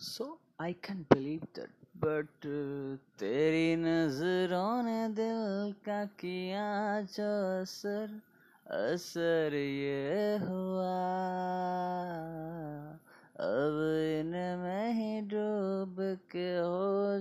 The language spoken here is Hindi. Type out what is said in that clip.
So I can believe that but तेरी नज़रों ने दिल का किया जो असर असर ये हुआ। अब इनमें ही डूब के हो